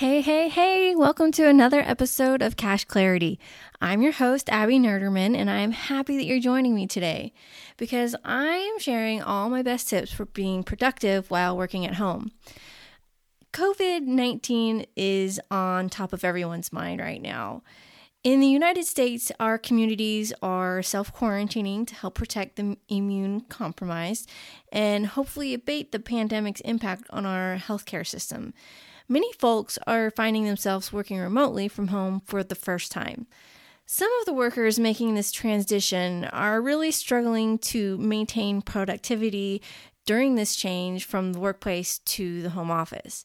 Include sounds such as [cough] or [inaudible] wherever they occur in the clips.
Hey, hey, hey, welcome to another episode of Cash Clarity. I'm your host, Abby Nerderman, and I am happy that you're joining me today because I am sharing all my best tips for being productive while working at home. COVID 19 is on top of everyone's mind right now. In the United States, our communities are self quarantining to help protect the immune compromised and hopefully abate the pandemic's impact on our healthcare system. Many folks are finding themselves working remotely from home for the first time. Some of the workers making this transition are really struggling to maintain productivity during this change from the workplace to the home office.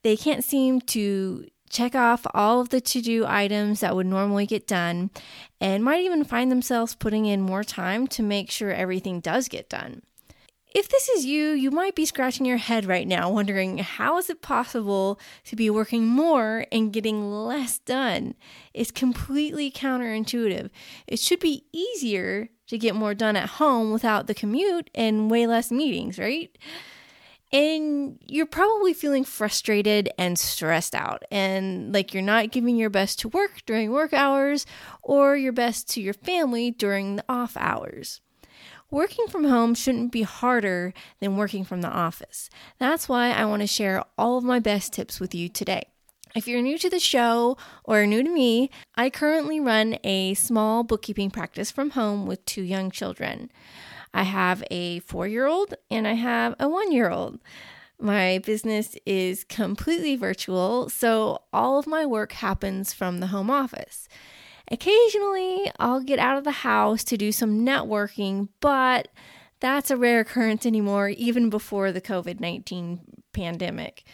They can't seem to check off all of the to do items that would normally get done and might even find themselves putting in more time to make sure everything does get done. If this is you, you might be scratching your head right now, wondering how is it possible to be working more and getting less done? It's completely counterintuitive. It should be easier to get more done at home without the commute and way less meetings, right? And you're probably feeling frustrated and stressed out, and like you're not giving your best to work during work hours or your best to your family during the off hours. Working from home shouldn't be harder than working from the office. That's why I want to share all of my best tips with you today. If you're new to the show or new to me, I currently run a small bookkeeping practice from home with two young children. I have a four year old and I have a one year old. My business is completely virtual, so all of my work happens from the home office. Occasionally, I'll get out of the house to do some networking, but that's a rare occurrence anymore, even before the COVID 19 pandemic.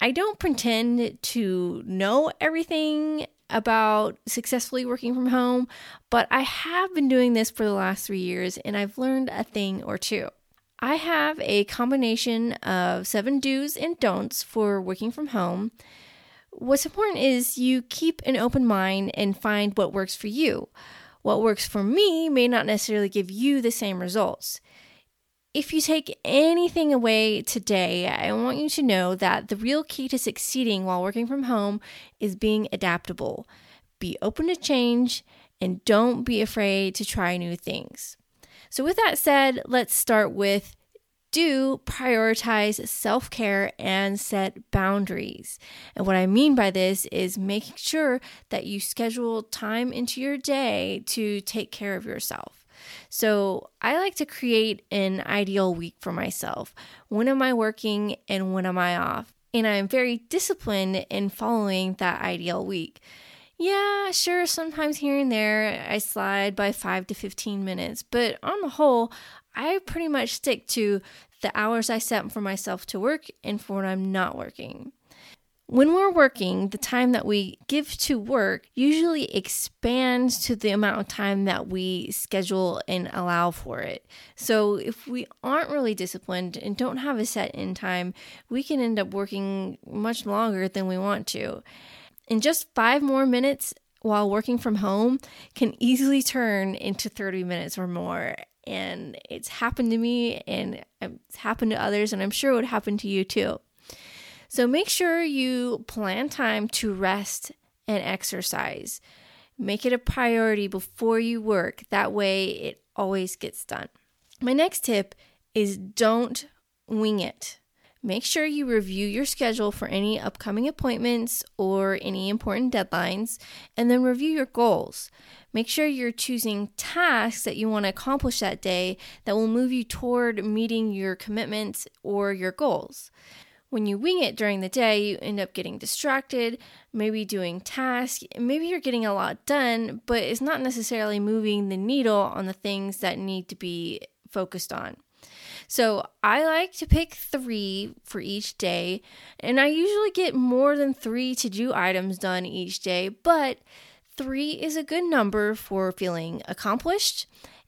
I don't pretend to know everything about successfully working from home, but I have been doing this for the last three years and I've learned a thing or two. I have a combination of seven do's and don'ts for working from home what's important is you keep an open mind and find what works for you. What works for me may not necessarily give you the same results. If you take anything away today, I want you to know that the real key to succeeding while working from home is being adaptable. Be open to change and don't be afraid to try new things. So, with that said, let's start with do prioritize self care and set boundaries. And what I mean by this is making sure that you schedule time into your day to take care of yourself. So, I like to create an ideal week for myself. When am I working and when am I off? And I'm very disciplined in following that ideal week. Yeah, sure, sometimes here and there I slide by 5 to 15 minutes, but on the whole, I pretty much stick to the hours I set for myself to work and for when I'm not working. When we're working, the time that we give to work usually expands to the amount of time that we schedule and allow for it. So, if we aren't really disciplined and don't have a set in time, we can end up working much longer than we want to. In just five more minutes while working from home can easily turn into 30 minutes or more and it's happened to me and it's happened to others and i'm sure it would happen to you too. So make sure you plan time to rest and exercise. Make it a priority before you work. That way it always gets done. My next tip is don't wing it Make sure you review your schedule for any upcoming appointments or any important deadlines, and then review your goals. Make sure you're choosing tasks that you want to accomplish that day that will move you toward meeting your commitments or your goals. When you wing it during the day, you end up getting distracted, maybe doing tasks, maybe you're getting a lot done, but it's not necessarily moving the needle on the things that need to be focused on. So I like to pick three for each day, and I usually get more than three to do items done each day, but three is a good number for feeling accomplished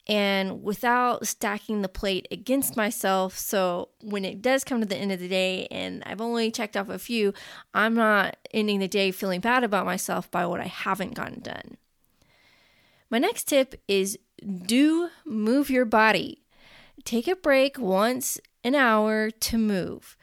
and without stacking the plate against myself. So when it does come to the end of the day and I've only checked off a few, I'm not ending the day feeling bad about myself by what I haven't gotten done. My next tip is do move your body. Take a break once an hour to move.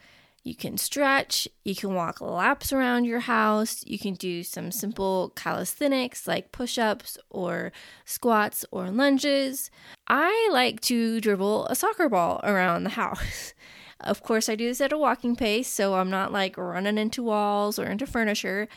You can stretch, you can walk laps around your house, you can do some simple calisthenics like push ups or squats or lunges. I like to dribble a soccer ball around the house. [laughs] Of course, I do this at a walking pace, so I'm not like running into walls or into furniture.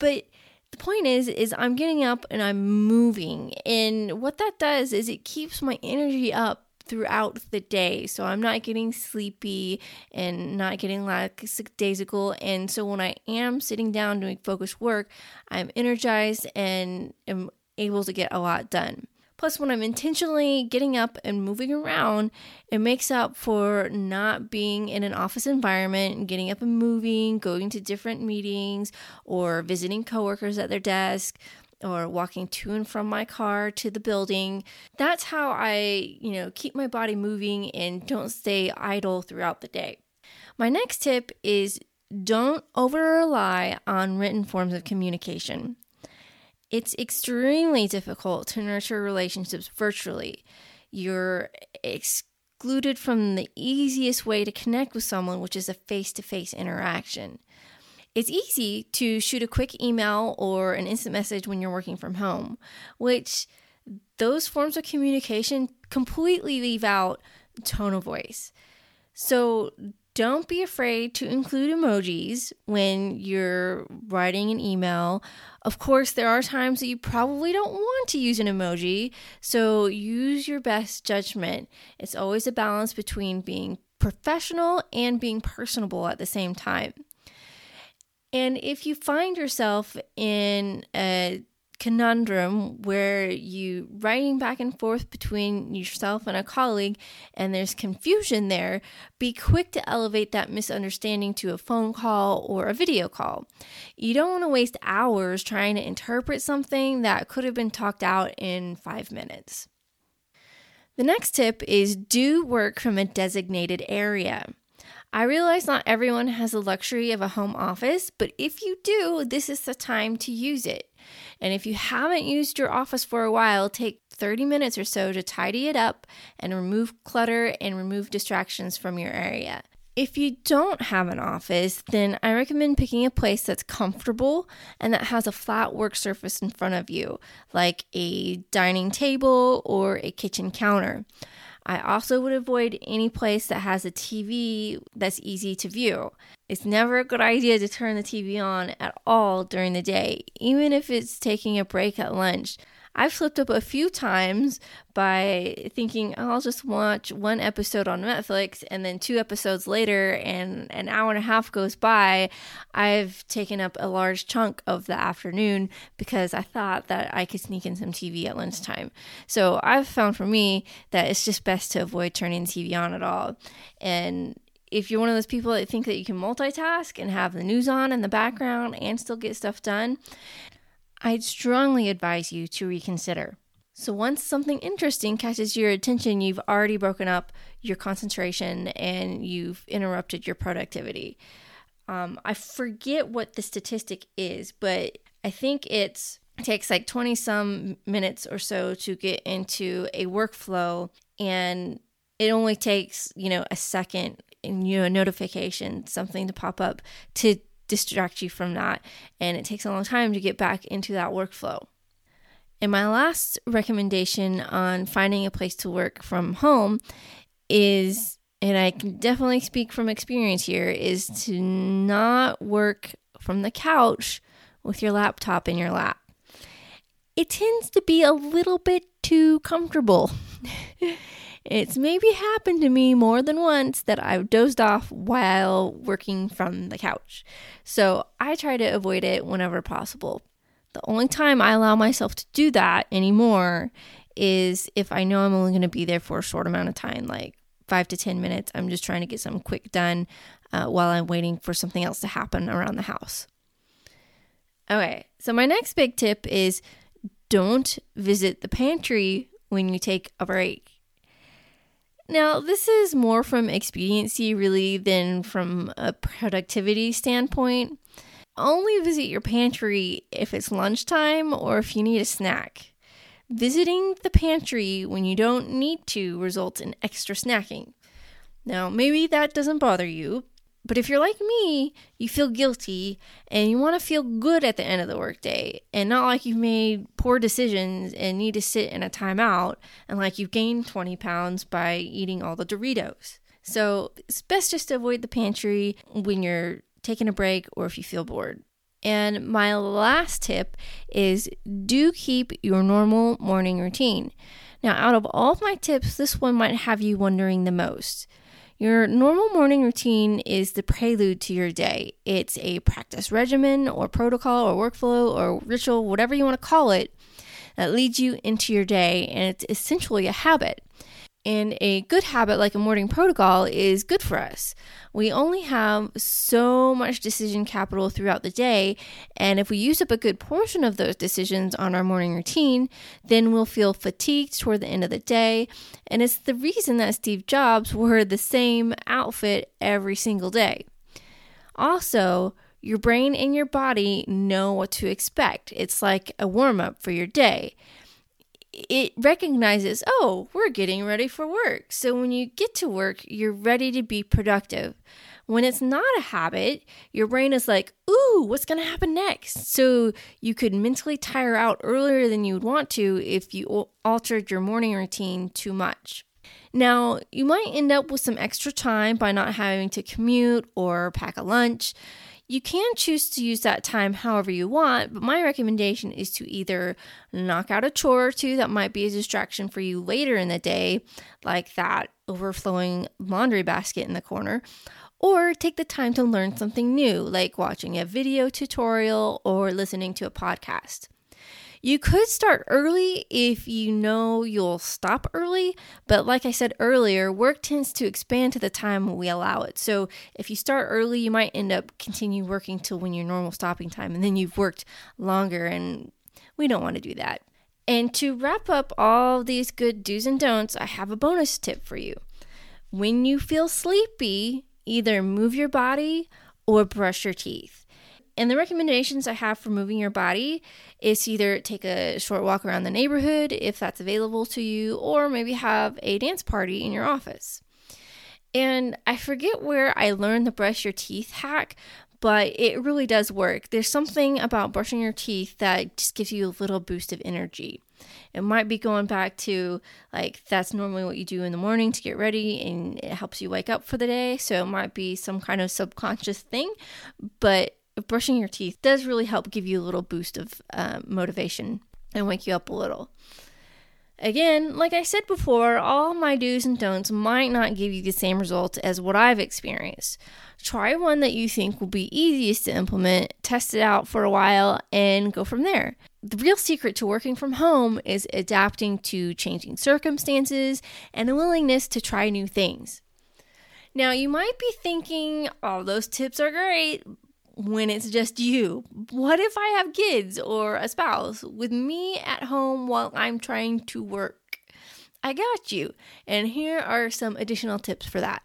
But the point is is I'm getting up and I'm moving. And what that does is it keeps my energy up throughout the day. So I'm not getting sleepy and not getting lackadaisical. And so when I am sitting down doing focused work, I'm energized and am able to get a lot done. Plus, when I'm intentionally getting up and moving around, it makes up for not being in an office environment and getting up and moving, going to different meetings, or visiting coworkers at their desk, or walking to and from my car to the building. That's how I, you know, keep my body moving and don't stay idle throughout the day. My next tip is don't over rely on written forms of communication. It's extremely difficult to nurture relationships virtually. You're excluded from the easiest way to connect with someone, which is a face to face interaction. It's easy to shoot a quick email or an instant message when you're working from home, which those forms of communication completely leave out tone of voice. So don't be afraid to include emojis when you're writing an email. Of course, there are times that you probably don't want to use an emoji, so use your best judgment. It's always a balance between being professional and being personable at the same time. And if you find yourself in a conundrum where you writing back and forth between yourself and a colleague and there's confusion there be quick to elevate that misunderstanding to a phone call or a video call. You don't want to waste hours trying to interpret something that could have been talked out in 5 minutes. The next tip is do work from a designated area I realize not everyone has the luxury of a home office, but if you do, this is the time to use it. And if you haven't used your office for a while, take 30 minutes or so to tidy it up and remove clutter and remove distractions from your area. If you don't have an office, then I recommend picking a place that's comfortable and that has a flat work surface in front of you, like a dining table or a kitchen counter. I also would avoid any place that has a TV that's easy to view. It's never a good idea to turn the TV on at all during the day, even if it's taking a break at lunch. I've slipped up a few times by thinking oh, I'll just watch one episode on Netflix and then two episodes later and an hour and a half goes by I've taken up a large chunk of the afternoon because I thought that I could sneak in some TV at lunchtime. So I've found for me that it's just best to avoid turning TV on at all. And if you're one of those people that think that you can multitask and have the news on in the background and still get stuff done, I'd strongly advise you to reconsider. So, once something interesting catches your attention, you've already broken up your concentration and you've interrupted your productivity. Um, I forget what the statistic is, but I think it takes like 20 some minutes or so to get into a workflow and it only takes you know a second and you know a notification something to pop up to distract you from that. And it takes a long time to get back into that workflow. And my last recommendation on finding a place to work from home is, and I can definitely speak from experience here, is to not work from the couch with your laptop in your lap. It tends to be a little bit too comfortable. [laughs] It's maybe happened to me more than once that I've dozed off while working from the couch. So I try to avoid it whenever possible. The only time I allow myself to do that anymore is if I know I'm only going to be there for a short amount of time, like five to 10 minutes. I'm just trying to get something quick done uh, while I'm waiting for something else to happen around the house. Okay, so my next big tip is don't visit the pantry when you take a break. Now, this is more from expediency, really, than from a productivity standpoint. Only visit your pantry if it's lunchtime or if you need a snack. Visiting the pantry when you don't need to results in extra snacking. Now, maybe that doesn't bother you, But if you're like me, you feel guilty and you want to feel good at the end of the workday and not like you've made poor decisions and need to sit in a timeout and like you've gained 20 pounds by eating all the Doritos. So it's best just to avoid the pantry when you're taking a break or if you feel bored. And my last tip is do keep your normal morning routine. Now, out of all of my tips, this one might have you wondering the most. Your normal morning routine is the prelude to your day. It's a practice regimen or protocol or workflow or ritual, whatever you want to call it, that leads you into your day, and it's essentially a habit. And a good habit like a morning protocol is good for us. We only have so much decision capital throughout the day, and if we use up a good portion of those decisions on our morning routine, then we'll feel fatigued toward the end of the day. And it's the reason that Steve Jobs wore the same outfit every single day. Also, your brain and your body know what to expect. It's like a warm up for your day it recognizes, oh, we're getting ready for work. So when you get to work, you're ready to be productive. When it's not a habit, your brain is like, ooh, what's going to happen next? So you could mentally tire out earlier than you would want to if you altered your morning routine too much. Now, you might end up with some extra time by not having to commute or pack a lunch. You can choose to use that time however you want, but my recommendation is to either knock out a chore or two that might be a distraction for you later in the day, like that overflowing laundry basket in the corner, or take the time to learn something new, like watching a video tutorial or listening to a podcast. You could start early if you know you'll stop early, but like I said earlier, work tends to expand to the time we allow it. So if you start early, you might end up continue working till when your normal stopping time and then you've worked longer and we don't want to do that. And to wrap up all these good do's and don'ts, I have a bonus tip for you. When you feel sleepy, either move your body or brush your teeth. And the recommendations I have for moving your body is either take a short walk around the neighborhood if that's available to you, or maybe have a dance party in your office. And I forget where I learned the brush your teeth hack, but it really does work. There's something about brushing your teeth that just gives you a little boost of energy. It might be going back to like that's normally what you do in the morning to get ready and it helps you wake up for the day. So it might be some kind of subconscious thing, but brushing your teeth does really help give you a little boost of uh, motivation and wake you up a little. Again, like I said before, all my do's and don'ts might not give you the same results as what I've experienced. Try one that you think will be easiest to implement, test it out for a while, and go from there. The real secret to working from home is adapting to changing circumstances and a willingness to try new things. Now, you might be thinking, oh, those tips are great, when it's just you? What if I have kids or a spouse with me at home while I'm trying to work? I got you. And here are some additional tips for that.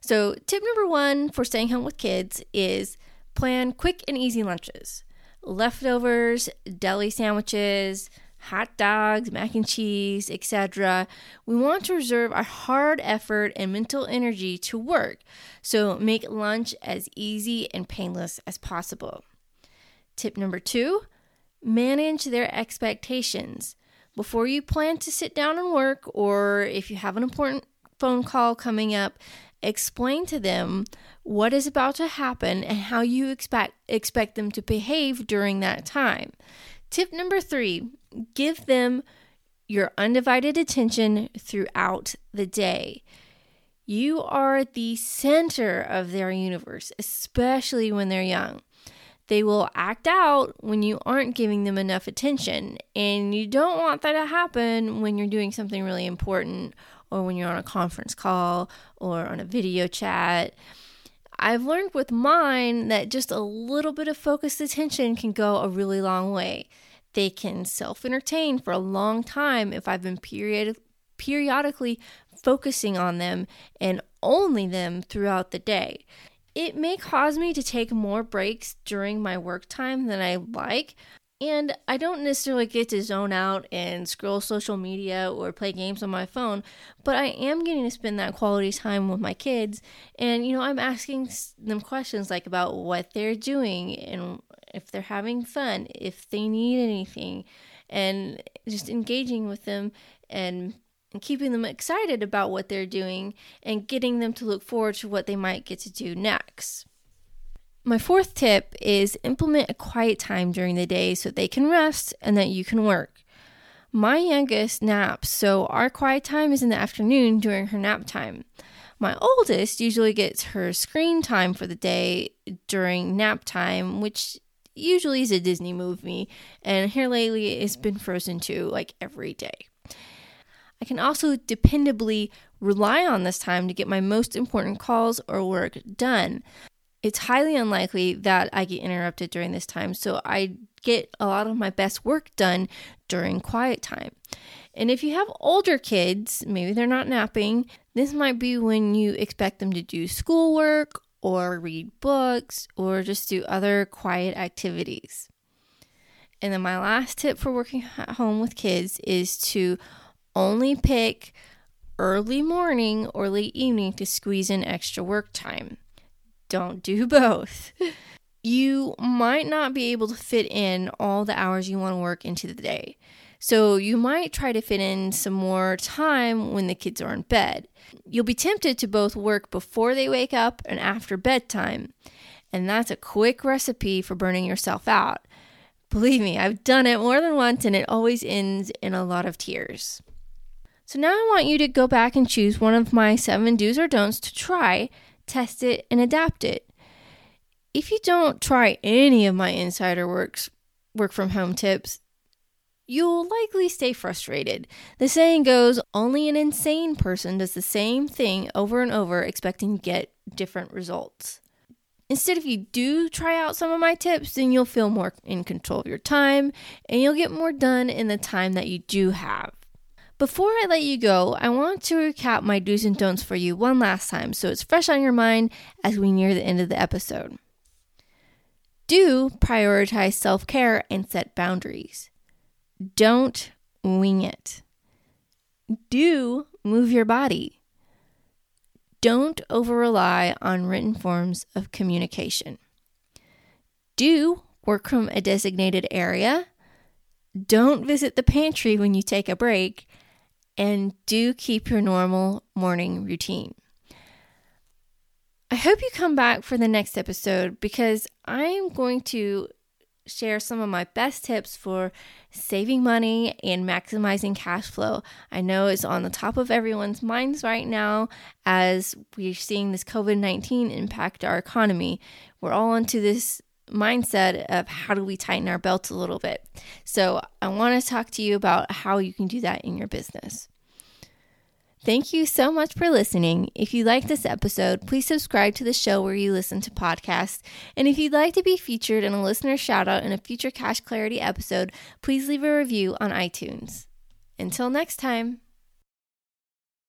So, tip number one for staying home with kids is plan quick and easy lunches. Leftovers, deli sandwiches, hot dogs, mac and cheese, etc. We want to reserve our hard effort and mental energy to work, so make lunch as easy and painless as possible. Tip number two manage their expectations. Before you plan to sit down and work, or if you have an important phone call coming up, explain to them what is about to happen and how you expect expect them to behave during that time. Tip number 3 give them your undivided attention throughout the day. You are the center of their universe, especially when they're young. They will act out when you aren't giving them enough attention, and you don't want that to happen when you're doing something really important or when you're on a conference call or on a video chat. I've learned with mine that just a little bit of focused attention can go a really long way. They can self entertain for a long time if I've been period- periodically focusing on them and only them throughout the day. It may cause me to take more breaks during my work time than I like, And I don't necessarily get to zone out and scroll social media or play games on my phone, but I am getting to spend that quality time with my kids. And, you know, I'm asking them questions like about what they're doing and if they're having fun, if they need anything, and just engaging with them and keeping them excited about what they're doing and getting them to look forward to what they might get to do next. My fourth tip is implement a quiet time during the day so they can rest and that you can work. My youngest naps, so our quiet time is in the afternoon during her nap time. My oldest usually gets her screen time for the day during nap time, which usually is a Disney movie, and here lately it's been Frozen 2 like every day. I can also dependably rely on this time to get my most important calls or work done it's highly unlikely that I get interrupted during this time. So I get a lot of my best work done during quiet time. And if you have older kids, maybe they're not napping, this might be when you expect them to do schoolwork or read books or just do other quiet activities. And then my last tip for working at home with kids is to only pick early morning or late evening to squeeze in extra work time don't do [laughs] both. You might not be able to fit in all the hours you want to work into the day. So you might try to fit in some more time when the kids are in bed. You'll be tempted to both work before they wake up and after bedtime. And that's a quick recipe for burning yourself out. Believe me, I've done it more than once and it always ends in a lot of tears. So now I want you to go back and choose one of my seven do's or don'ts to try test it, and adapt it. If you don't try any of my insider works work from home tips, you'll likely stay frustrated. The saying goes, only an insane person does the same thing over and over expecting to get different results. Instead, if you do try out some of my tips, then you'll feel more in control of your time and you'll get more done in the time that you do have. Before I let you go, I want to recap my do's and don'ts for you one last time so it's fresh on your mind as we near the end of the episode. Do prioritize self care and set boundaries. Don't wing it. Do move your body. Don't over rely on written forms of communication. Do work from a designated area. Don't visit the pantry when you take a break and do keep your normal morning routine. I hope you come back for the next episode because I'm going to share some of my best tips for saving money and maximizing cash flow. I know it's on the top of everyone's minds right now as we're seeing this COVID 19 impact our economy. We're all into this mindset of how do we tighten our belts a little bit. So, I want to talk to you about how you can do that in your business. Thank you so much for listening. If you like this episode, please subscribe to the show where you listen to podcasts. And if you'd like to be featured in a listener shout out in a future Cash Clarity episode, please leave a review on iTunes. Until next time.